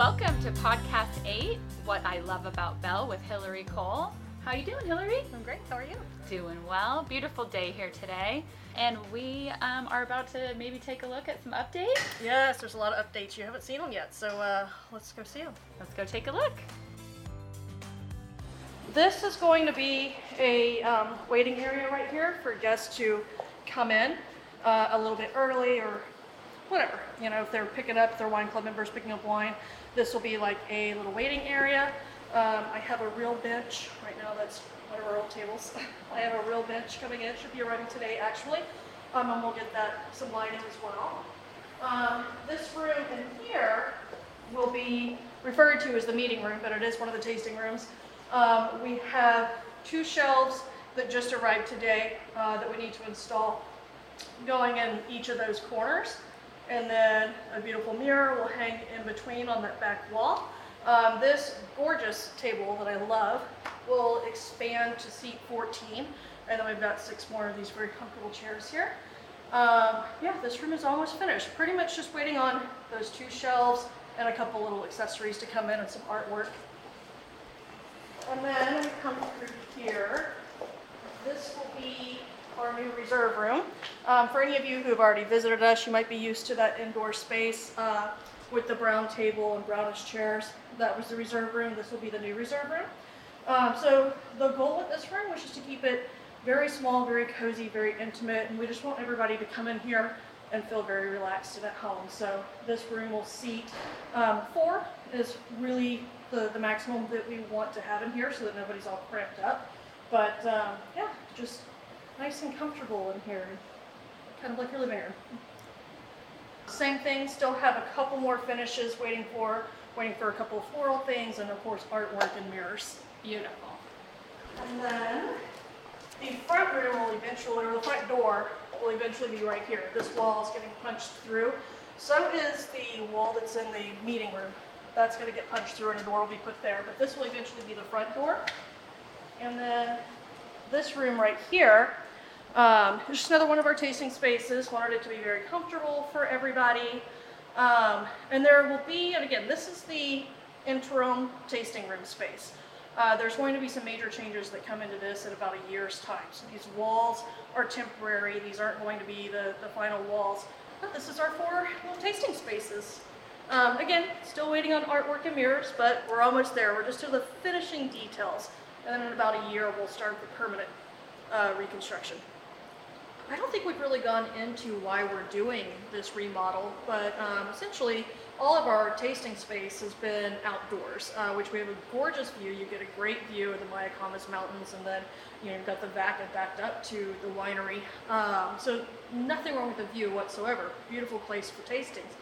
Welcome to podcast eight, What I Love About Bell with Hillary Cole. How you doing, Hillary? I'm great. How are you? Doing well. Beautiful day here today. And we um, are about to maybe take a look at some updates. Yes, there's a lot of updates. You haven't seen them yet, so uh, let's go see them. Let's go take a look. This is going to be a um, waiting area right here for guests to come in uh, a little bit early or whatever. You know, if they're picking up, their wine club members picking up wine, this will be like a little waiting area. Um, I have a real bench right now. That's one of our old tables. I have a real bench coming in. Should be arriving today, actually. Um, and we'll get that some lighting as well. Um, this room in here will be referred to as the meeting room, but it is one of the tasting rooms. Um, we have two shelves that just arrived today uh, that we need to install going in each of those corners. And then a beautiful mirror will hang in between on that back wall. Um, this gorgeous table that I love will expand to seat 14. And then we've got six more of these very comfortable chairs here. Um, yeah, this room is almost finished. Pretty much just waiting on those two shelves and a couple little accessories to come in and some artwork. And then we come through here. This will be our new reserve room. Um, for any of you who have already visited us, you might be used to that indoor space uh, with the brown table and brownish chairs. That was the reserve room. This will be the new reserve room. Um, so the goal with this room was just to keep it very small, very cozy, very intimate, and we just want everybody to come in here and feel very relaxed and at home. So this room will seat um, four is really the, the maximum that we want to have in here so that nobody's all cramped up. But um, yeah, just nice and comfortable in here, kind of like your living room. Same thing, still have a couple more finishes waiting for, waiting for a couple of floral things, and of course artwork and mirrors. Beautiful. And then the front room will eventually, or the front door will eventually be right here. This wall is getting punched through. So is the wall that's in the meeting room. That's going to get punched through and a door will be put there. But this will eventually be the front door. And then this room right here um, is just another one of our tasting spaces. Wanted it to be very comfortable for everybody. Um, and there will be, and again, this is the interim tasting room space. Uh, there's going to be some major changes that come into this in about a year's time. So these walls are temporary. These aren't going to be the, the final walls. But this is our four little tasting spaces. Um, again, still waiting on artwork and mirrors, but we're almost there. We're just to the finishing details. And then in about a year, we'll start the permanent uh, reconstruction. I don't think we've really gone into why we're doing this remodel, but um, essentially all of our tasting space has been outdoors, uh, which we have a gorgeous view. You get a great view of the Mayacamas Mountains, and then you know you've got the Vaca backed up to the winery. Um, so nothing wrong with the view whatsoever. Beautiful place for tastings.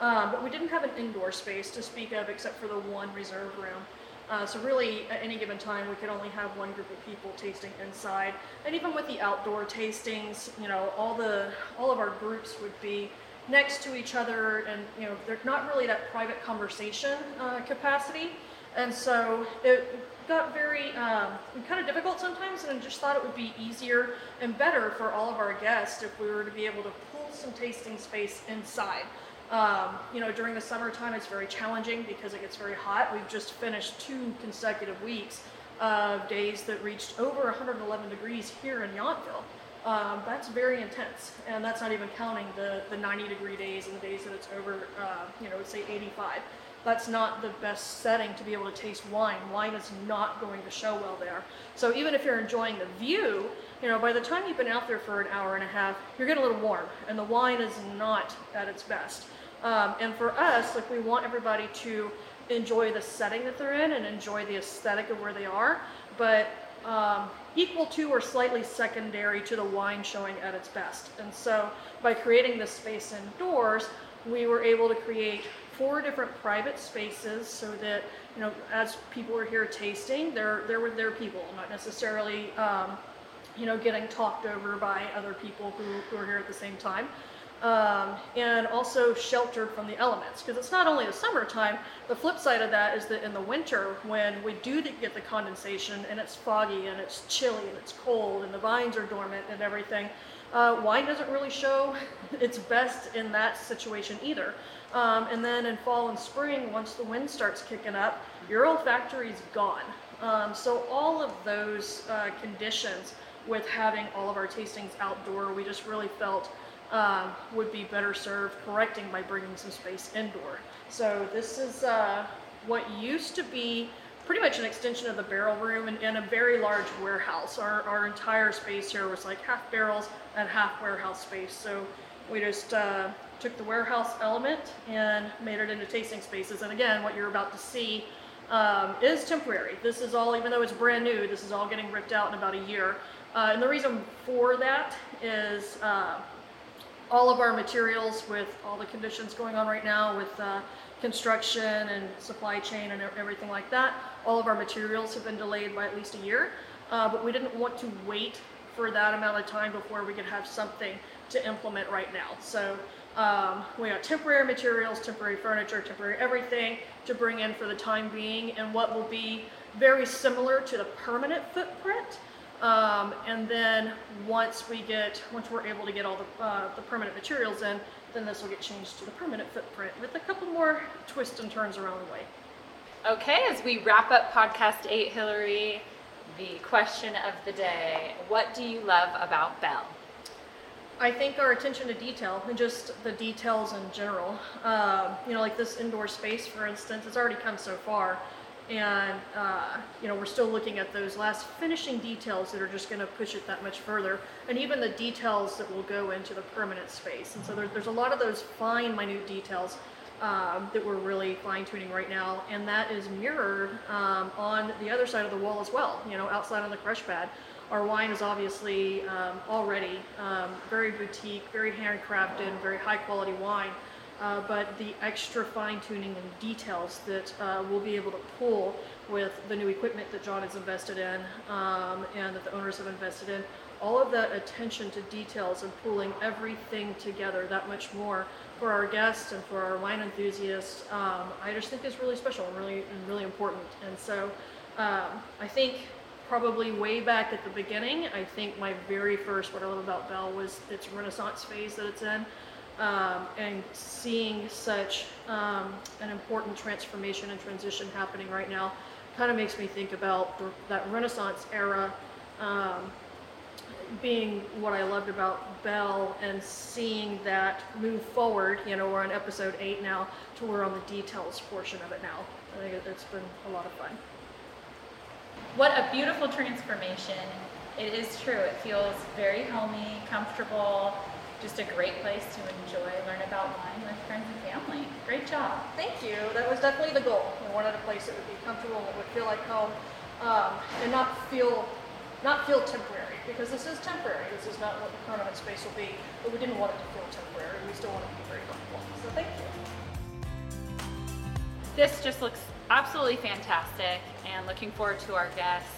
Um, but we didn't have an indoor space to speak of except for the one reserve room. Uh, so really, at any given time, we could only have one group of people tasting inside. And even with the outdoor tastings, you know, all the all of our groups would be next to each other, and you know, they're not really that private conversation uh, capacity. And so it got very um, kind of difficult sometimes, and I just thought it would be easier and better for all of our guests if we were to be able to pull some tasting space inside. Um, you know, during the summertime, it's very challenging because it gets very hot. We've just finished two consecutive weeks of days that reached over 111 degrees here in Yountville. Um, that's very intense, and that's not even counting the, the 90 degree days and the days that it's over, uh, you know, say 85. That's not the best setting to be able to taste wine. Wine is not going to show well there. So even if you're enjoying the view, you know, by the time you've been out there for an hour and a half, you're getting a little warm, and the wine is not at its best. Um, and for us, like we want everybody to enjoy the setting that they're in and enjoy the aesthetic of where they are, but um, equal to or slightly secondary to the wine showing at its best. And so by creating this space indoors, we were able to create four different private spaces so that you know as people are here tasting they're they're with their people not necessarily um, you know getting talked over by other people who, who are here at the same time um, and also sheltered from the elements. Because it's not only the summertime, the flip side of that is that in the winter, when we do get the condensation and it's foggy and it's chilly and it's cold and the vines are dormant and everything, uh, wine doesn't really show its best in that situation either. Um, and then in fall and spring, once the wind starts kicking up, your olfactory is gone. Um, so all of those uh, conditions with having all of our tastings outdoor, we just really felt um, would be better served correcting by bringing some space indoor. So this is uh, what used to be pretty much an extension of the barrel room and, and a very large warehouse. Our, our entire space here was like half barrels and half warehouse space. So we just uh, took the warehouse element and made it into tasting spaces. And again, what you're about to see um, is temporary. This is all, even though it's brand new, this is all getting ripped out in about a year. Uh, and the reason for that is uh, all of our materials with all the conditions going on right now with uh, construction and supply chain and everything like that, all of our materials have been delayed by at least a year. Uh, but we didn't want to wait for that amount of time before we could have something to implement right now. So um, we got temporary materials, temporary furniture, temporary everything to bring in for the time being and what will be very similar to the permanent footprint. Um, and then once we get, once we're able to get all the, uh, the permanent materials in, then this will get changed to the permanent footprint with a couple more twists and turns around the way. Okay, as we wrap up podcast eight, Hillary, the question of the day What do you love about Bell? I think our attention to detail and just the details in general. Um, you know, like this indoor space, for instance, it's already come so far. And, uh, you know, we're still looking at those last finishing details that are just going to push it that much further. And even the details that will go into the permanent space. And so there, there's a lot of those fine, minute details um, that we're really fine tuning right now. And that is mirrored um, on the other side of the wall as well, you know, outside on the crush pad. Our wine is obviously um, already um, very boutique, very handcrafted, very high quality wine. Uh, but the extra fine tuning and details that uh, we'll be able to pull with the new equipment that John has invested in um, and that the owners have invested in, all of that attention to details and pulling everything together that much more for our guests and for our wine enthusiasts, um, I just think is really special and really and really important. And so um, I think probably way back at the beginning, I think my very first what I love about Bell was its Renaissance phase that it's in. Um, and seeing such um, an important transformation and transition happening right now kind of makes me think about the, that Renaissance era um, being what I loved about Bell and seeing that move forward. You know, we're on episode eight now to we're on the details portion of it now. I think it's been a lot of fun. What a beautiful transformation. It is true. It feels very homey, comfortable, just a great place to enjoy, learn about wine with friends and family. Great job. Thank you. That was definitely the goal. We wanted a place that would be comfortable, that would feel like home, um, and not feel not feel temporary because this is temporary. This is not what the permanent space will be, but we didn't want it to feel temporary. We still want it to be very comfortable. So thank you. This just looks absolutely fantastic and looking forward to our guests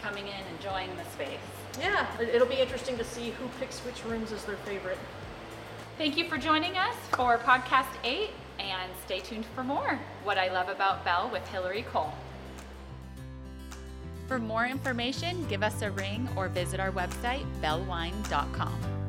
coming in, enjoying the space. Yeah, it'll be interesting to see who picks which rooms as their favorite. Thank you for joining us for Podcast 8 and stay tuned for more What I Love About Bell with Hillary Cole. For more information, give us a ring or visit our website, bellwine.com.